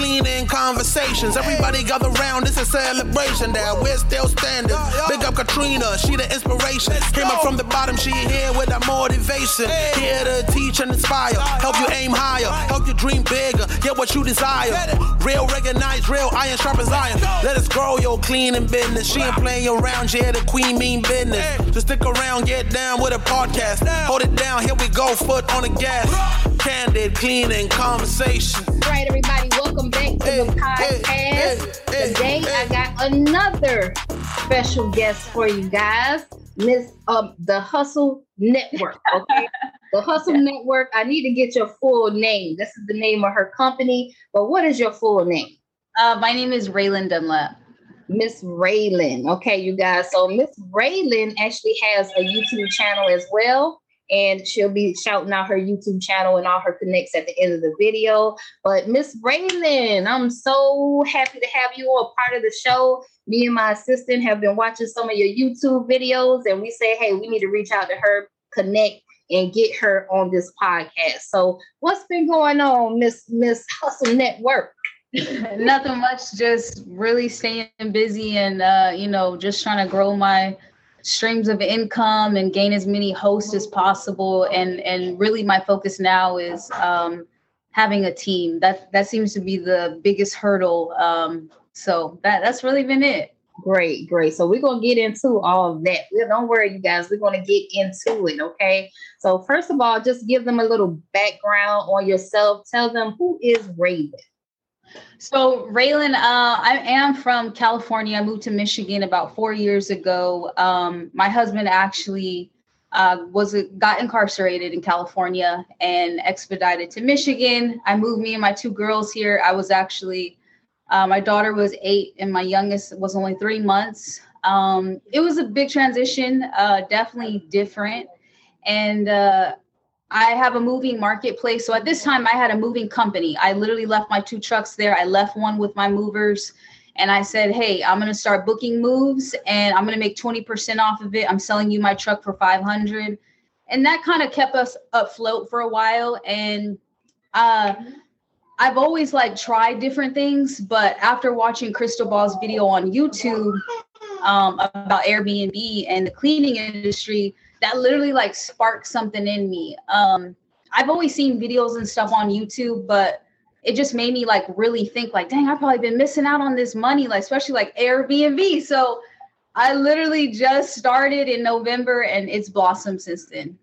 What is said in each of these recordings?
cleaning conversations. Everybody gather round, it's a celebration that we're still standing. Big up Katrina, she the inspiration. Came up from the bottom, she here with that motivation. Here to teach and inspire, help you aim higher, help you dream bigger, get what you desire. Real recognize, real iron sharp as iron. Let us grow your cleaning business. She ain't playing around, yeah, the queen mean business. Just stick around, get down with a podcast. Hold it down, here we go, foot on the gas. Candid, cleaning, conversation. All right, everybody, welcome back to the podcast. Today, I got another special guest for you guys, Miss um, the Hustle Network. Okay, the Hustle Network. I need to get your full name. This is the name of her company, but what is your full name? Uh, my name is Raylan Dunlap. Miss Raylan. Okay, you guys. So Miss Raylan actually has a YouTube channel as well. And she'll be shouting out her YouTube channel and all her connects at the end of the video. But Miss Raylan, I'm so happy to have you a part of the show. Me and my assistant have been watching some of your YouTube videos, and we say, hey, we need to reach out to her, connect, and get her on this podcast. So, what's been going on, Miss Miss Hustle Network? Nothing much, just really staying busy and uh, you know, just trying to grow my streams of income and gain as many hosts as possible. And and really my focus now is um having a team. That that seems to be the biggest hurdle. Um so that that's really been it. Great, great. So we're gonna get into all of that. Don't worry, you guys. We're gonna get into it. Okay. So first of all, just give them a little background on yourself. Tell them who is Raven. So, Raylan, uh, I am from California. I moved to Michigan about four years ago. Um, my husband actually uh, was got incarcerated in California and expedited to Michigan. I moved me and my two girls here. I was actually uh, my daughter was eight and my youngest was only three months. Um, it was a big transition, uh, definitely different, and uh, I have a moving marketplace. So at this time, I had a moving company. I literally left my two trucks there. I left one with my movers and I said, Hey, I'm going to start booking moves and I'm going to make 20% off of it. I'm selling you my truck for 500. And that kind of kept us afloat for a while. And, uh, I've always like tried different things, but after watching Crystal Ball's video on YouTube um, about Airbnb and the cleaning industry, that literally like sparked something in me. Um, I've always seen videos and stuff on YouTube, but it just made me like really think like, dang, I've probably been missing out on this money, like especially like Airbnb. So I literally just started in November and it's blossomed since then.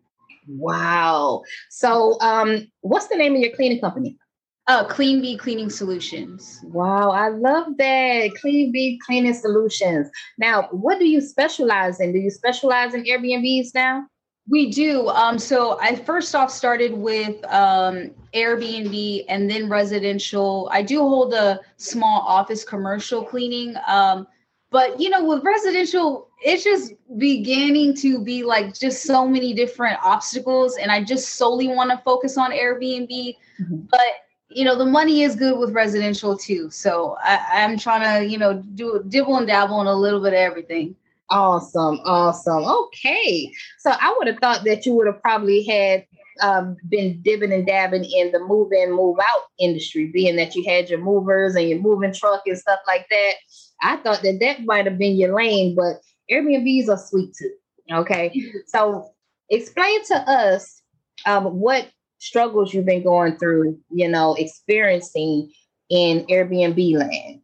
Wow. So um what's the name of your cleaning company? Uh, Clean Bee Cleaning Solutions. Wow, I love that. Clean Bee Cleaning Solutions. Now, what do you specialize in? Do you specialize in Airbnbs now? We do. Um, so I first off started with um, Airbnb and then residential. I do hold a small office commercial cleaning. Um, but you know, with residential, it's just beginning to be like just so many different obstacles. And I just solely want to focus on Airbnb. Mm-hmm. But you know the money is good with residential too. So I, i'm trying to you know do dibble and dabble in a little bit of everything. Awesome awesome. Okay. So i would have thought that you would have probably had um, been dibbing and dabbing in the move in move out industry being that you had your movers and your moving truck and stuff like that. I thought that that might have been your lane but airbnbs are sweet too okay? So explain to us um, what struggles you've been going through, you know, experiencing in Airbnb land?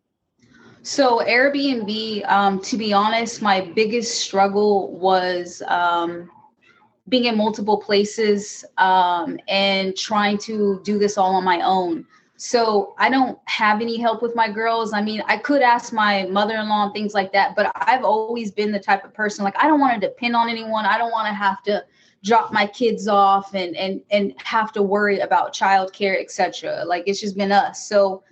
So Airbnb, um, to be honest, my biggest struggle was um, being in multiple places um, and trying to do this all on my own. So I don't have any help with my girls. I mean, I could ask my mother-in-law and things like that, but I've always been the type of person like I don't want to depend on anyone. I don't want to have to drop my kids off and and and have to worry about childcare, etc. Like it's just been us. So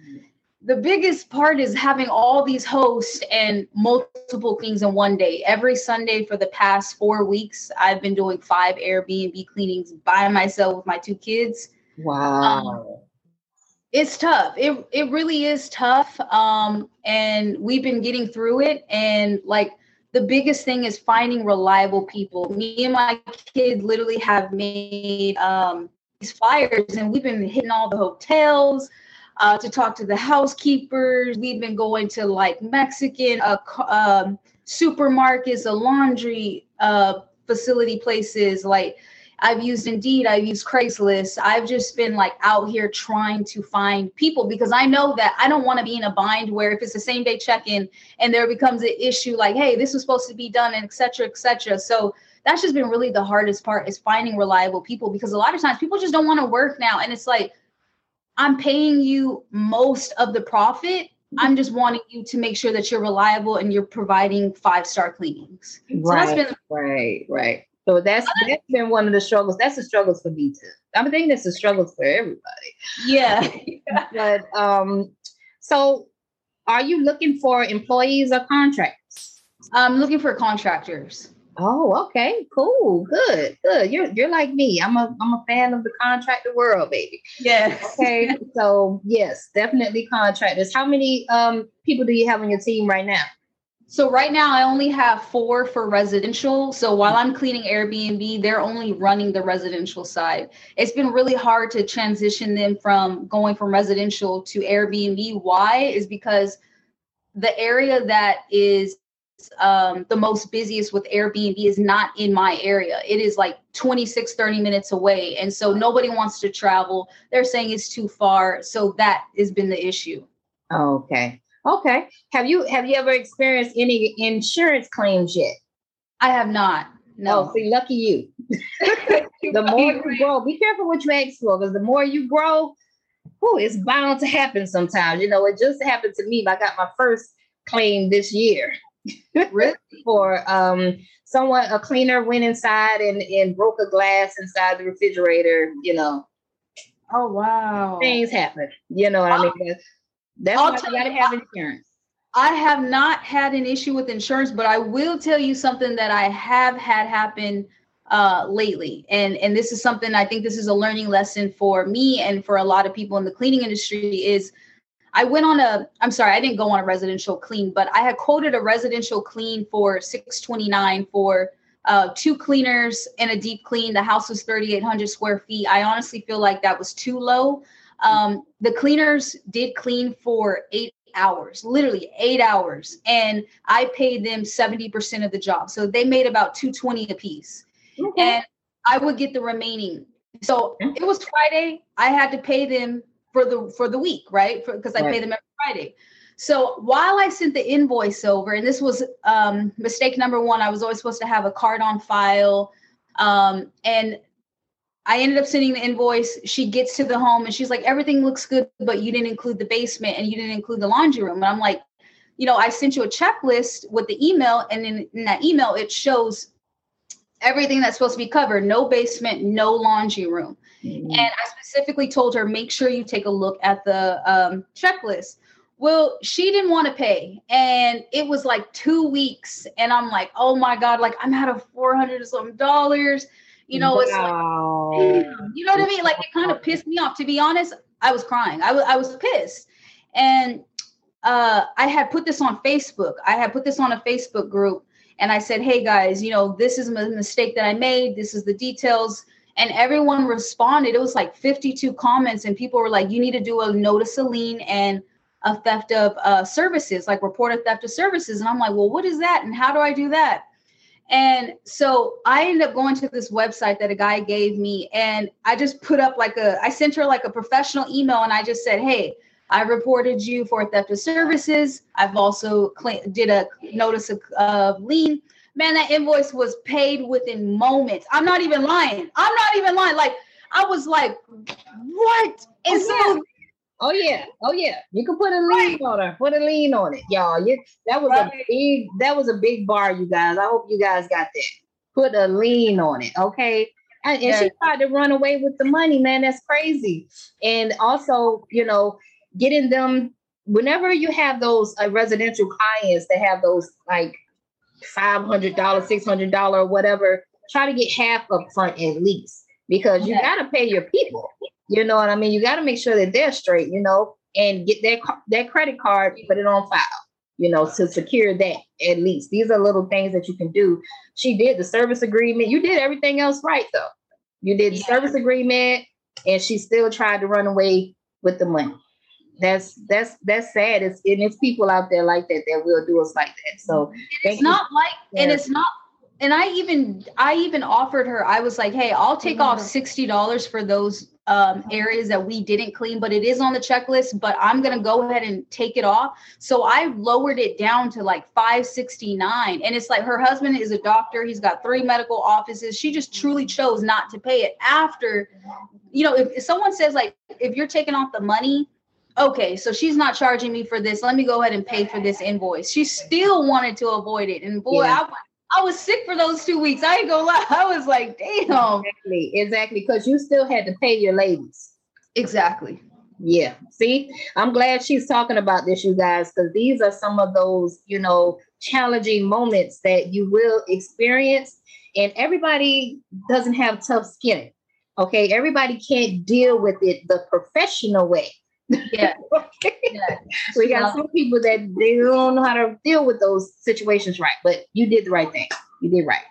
the biggest part is having all these hosts and multiple things in one day. Every Sunday for the past four weeks, I've been doing five Airbnb cleanings by myself with my two kids. Wow. Um, it's tough. It it really is tough. Um, and we've been getting through it. And like the biggest thing is finding reliable people. Me and my kid literally have made um, these flyers, and we've been hitting all the hotels. uh, to talk to the housekeepers. We've been going to like Mexican uh, um, supermarkets, a laundry uh, facility places. Like I've used Indeed, I've used Craigslist. I've just been like out here trying to find people because I know that I don't want to be in a bind where if it's the same day check in and there becomes an issue like, hey, this was supposed to be done and etc. etc. So that's just been really the hardest part is finding reliable people because a lot of times people just don't want to work now. And it's like, I'm paying you most of the profit. I'm just wanting you to make sure that you're reliable and you're providing five star cleanings. So right, been- right, right. So that's that's been one of the struggles. That's the struggles for me too. I think that's a struggle for everybody. Yeah. but um, so are you looking for employees or contractors? I'm looking for contractors. Oh, okay, cool, good, good. You're you're like me. I'm a I'm a fan of the contractor world, baby. Yes. Okay, so yes, definitely contractors. How many um people do you have on your team right now? So right now I only have four for residential. So while I'm cleaning Airbnb, they're only running the residential side. It's been really hard to transition them from going from residential to Airbnb. Why? Is because the area that is um, the most busiest with Airbnb is not in my area. It is like 26, 30 minutes away. And so nobody wants to travel. They're saying it's too far. So that has been the issue. Okay. Okay. Have you have you ever experienced any insurance claims yet? I have not. No. Oh, see, lucky you. the more you grow, be careful what you ask for, because the more you grow, oh, it's bound to happen sometimes. You know, it just happened to me. I got my first claim this year. really? For um someone a cleaner went inside and, and broke a glass inside the refrigerator, you know. Oh wow. Things happen. You know what I mean? That's I'll why you gotta have insurance. I have not had an issue with insurance, but I will tell you something that I have had happen uh, lately, and and this is something I think this is a learning lesson for me and for a lot of people in the cleaning industry. Is I went on a I'm sorry I didn't go on a residential clean, but I had quoted a residential clean for 629 for uh, two cleaners and a deep clean. The house was 3,800 square feet. I honestly feel like that was too low. Um, the cleaners did clean for eight hours, literally eight hours, and I paid them 70% of the job. So they made about 220 a piece. Okay. And I would get the remaining. So it was Friday. I had to pay them for the for the week, right? Because I right. pay them every Friday. So while I sent the invoice over, and this was um, mistake number one, I was always supposed to have a card on file. Um, and I ended up sending the invoice. She gets to the home and she's like, everything looks good, but you didn't include the basement and you didn't include the laundry room. And I'm like, you know, I sent you a checklist with the email, and in, in that email, it shows everything that's supposed to be covered no basement, no laundry room. Mm-hmm. And I specifically told her, make sure you take a look at the um, checklist. Well, she didn't want to pay. And it was like two weeks. And I'm like, oh my God, like I'm out of 400 some dollars. You know, wow. it's like, you know what I mean? Like it kind of pissed me off. To be honest, I was crying. I was I was pissed, and uh, I had put this on Facebook. I had put this on a Facebook group, and I said, "Hey guys, you know, this is a mistake that I made. This is the details." And everyone responded. It was like 52 comments, and people were like, "You need to do a notice of lien and a theft of uh, services, like report a theft of services." And I'm like, "Well, what is that? And how do I do that?" And so I ended up going to this website that a guy gave me, and I just put up like a, I sent her like a professional email, and I just said, "Hey, I reported you for theft of services. I've also cl- did a notice of uh, lien. Man, that invoice was paid within moments. I'm not even lying. I'm not even lying. Like I was like, what? And oh, so Oh yeah, oh yeah. You can put a lien right. on her. Put a lien on it, y'all. You, that was right. a big. That was a big bar, you guys. I hope you guys got that. Put a lien on it, okay? And, and yes. she tried to run away with the money, man. That's crazy. And also, you know, getting them. Whenever you have those uh, residential clients that have those like five hundred dollars, six hundred dollar, whatever, try to get half up front at least because you got to pay your people. You know what I mean? You got to make sure that they're straight, you know, and get that that credit card, put it on file, you know, to secure that at least. These are little things that you can do. She did the service agreement. You did everything else right though. You did the yeah. service agreement, and she still tried to run away with the money. that's that's that's sad. It's and it's people out there like that that will do us like that. So it's not you. like, and it's not. And I even I even offered her. I was like, "Hey, I'll take off mm-hmm. sixty dollars for those um, mm-hmm. areas that we didn't clean, but it is on the checklist. But I'm gonna go ahead and take it off. So I lowered it down to like 569. And it's like her husband is a doctor, he's got three medical offices. She just mm-hmm. truly chose not to pay it after, you know, if, if someone says like if you're taking off the money, okay, so she's not charging me for this. Let me go ahead and pay for this invoice. She still wanted to avoid it. And boy, yeah. I I was sick for those two weeks. I ain't gonna lie. I was like, damn. Exactly, exactly. Because you still had to pay your ladies. Exactly. Yeah. See, I'm glad she's talking about this, you guys, because these are some of those, you know, challenging moments that you will experience. And everybody doesn't have tough skin. Okay. Everybody can't deal with it the professional way. Yeah. yeah. We got some people that they don't know how to deal with those situations right, but you did the right thing. You did right.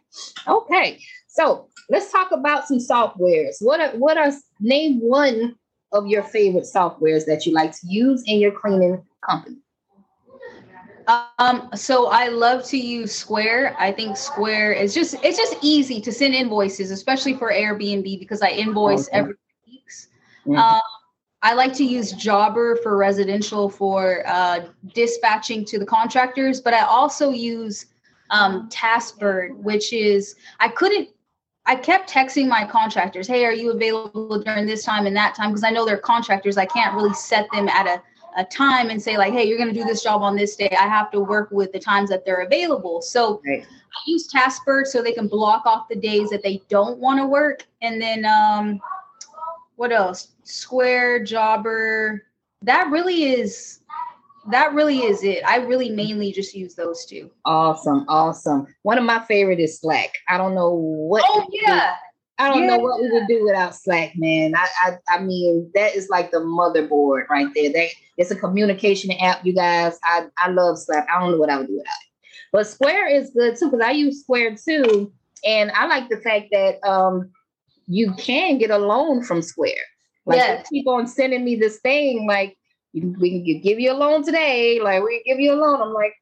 Okay. So let's talk about some softwares. What are what are name one of your favorite softwares that you like to use in your cleaning company? Um, so I love to use Square. I think Square is just it's just easy to send invoices, especially for Airbnb because I invoice okay. every weeks. Mm-hmm. Um, I like to use Jobber for residential for uh, dispatching to the contractors, but I also use um, Taskbird, which is I couldn't. I kept texting my contractors, "Hey, are you available during this time and that time?" Because I know they're contractors. I can't really set them at a a time and say like, "Hey, you're going to do this job on this day." I have to work with the times that they're available. So right. I use Taskbird so they can block off the days that they don't want to work, and then um, what else? Square, Jobber. That really is that really is it. I really mainly just use those two. Awesome, awesome. One of my favorite is Slack. I don't know what. Oh yeah. I don't yeah. know what we would do without Slack, man. I, I I mean that is like the motherboard right there. That it's a communication app, you guys. I I love Slack. I don't know what I would do without it. But Square is good too because I use Square too, and I like the fact that um you can get a loan from Square. Like yes. keep on sending me this thing, like we can give you a loan today, like we give you a loan. I'm like,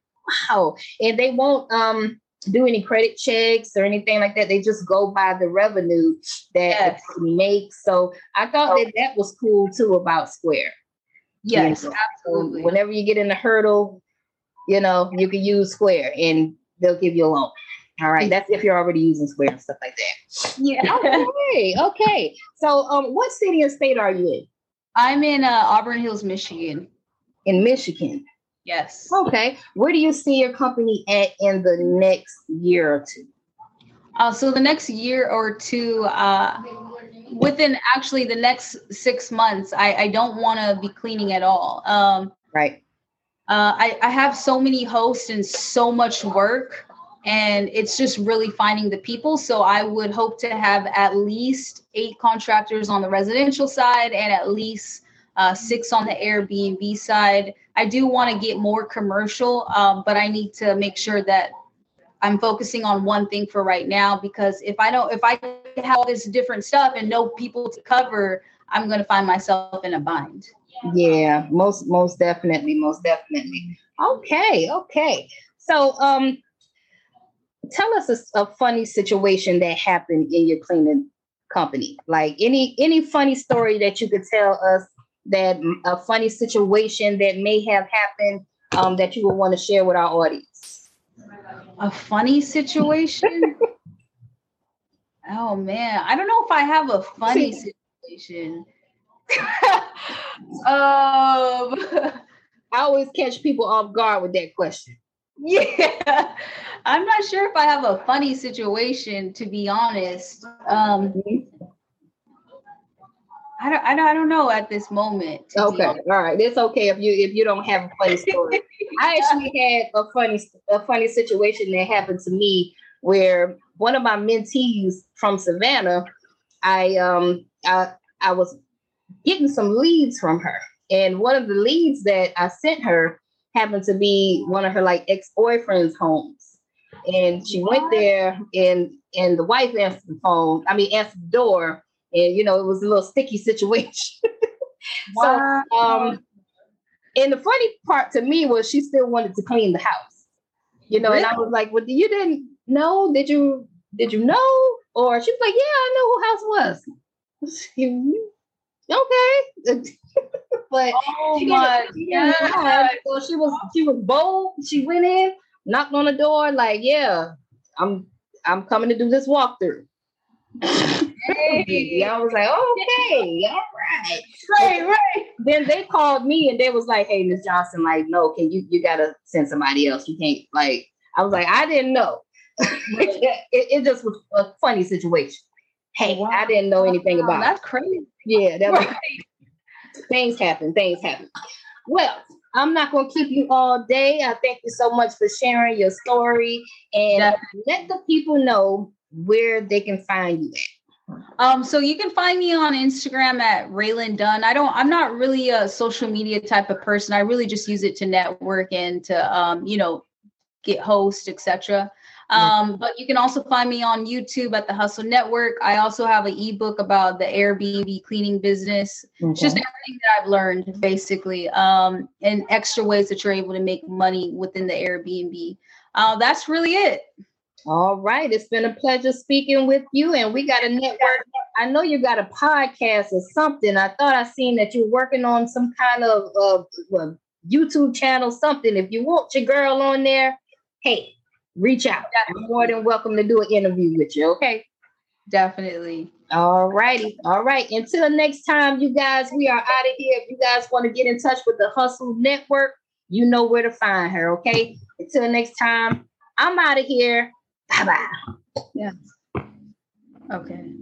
wow. And they won't um do any credit checks or anything like that. They just go by the revenue that yes. it makes. So I thought that that was cool too about Square. Yes, you know? absolutely. Whenever you get in the hurdle, you know, you can use Square and they'll give you a loan. All right. That's if you're already using Square and stuff like that. Yeah. Okay. Okay. So, um, what city and state are you in? I'm in uh, Auburn Hills, Michigan. In Michigan. Yes. Okay. Where do you see your company at in the next year or two? Uh, so the next year or two, uh, within actually the next six months, I, I don't want to be cleaning at all. Um, right. Uh, I, I have so many hosts and so much work and it's just really finding the people. So I would hope to have at least eight contractors on the residential side and at least uh, six on the Airbnb side. I do want to get more commercial, um, but I need to make sure that I'm focusing on one thing for right now because if I don't, if I have this different stuff and no people to cover, I'm going to find myself in a bind. Yeah, most most definitely, most definitely. Okay, okay. So um tell us a, a, funny situation that happened in your cleaning company. Like any any funny story that you could tell us that a funny situation that may have happened um, that you would want to share with our audience? A funny situation? Oh man. I don't know if i have a funny situation. Um i always catch people off guard with that question yeah i'm not sure if i have a funny situation to be honest um I don't, I don't, I don't know at this moment. Okay, all right, it's okay if you if you don't have a funny story. I actually had a funny a funny situation that happened to me where one of my mentees from Savannah, I um I I was getting some leads from her, and one of the leads that I sent her happened to be one of her like ex-boyfriend's homes. And she what? went there and and the wife answered the phone, I mean answered the door, and you know, it was a little sticky situation. wow. so um and the funny part to me was she still wanted to clean the house. You know, really? and I was like, "Well, you didn't know? Did you? Did you know?" Or she was like, "Yeah, I know who house was." okay. but oh she my God. So she was she was bold. She went in, knocked on the door, like, yeah, I'm I'm coming to do this walkthrough. Hey. I was like, okay, all right. Right, right. Then they called me and they was like, hey, Miss Johnson, like, no, can you you gotta send somebody else. You can't like I was like, I didn't know. it, it, just was a funny situation. Hey, wow. I didn't know anything about That's crazy. Yeah, that was, things happen, things happen. Well, I'm not going to keep you all day. I thank you so much for sharing your story and Definitely. let the people know where they can find you at. Um, so you can find me on Instagram at Raylan Dunn. I don't, I'm not really a social media type of person. I really just use it to network and to, um, you know, get hosts, etc. Um, but you can also find me on YouTube at the Hustle Network. I also have an ebook about the Airbnb cleaning business. Okay. Just everything that I've learned, basically, um, and extra ways that you're able to make money within the Airbnb. Uh, that's really it. All right. It's been a pleasure speaking with you. And we got a network. I know you got a podcast or something. I thought I seen that you're working on some kind of uh, YouTube channel, something. If you want your girl on there, hey, reach out. Definitely. I'm more than welcome to do an interview with you. Okay. Definitely. All righty. All right. Until next time, you guys, we are out of here. If you guys want to get in touch with the Hustle Network, you know where to find her. Okay. Until next time, I'm out of here. Bye bye. Yeah. Okay.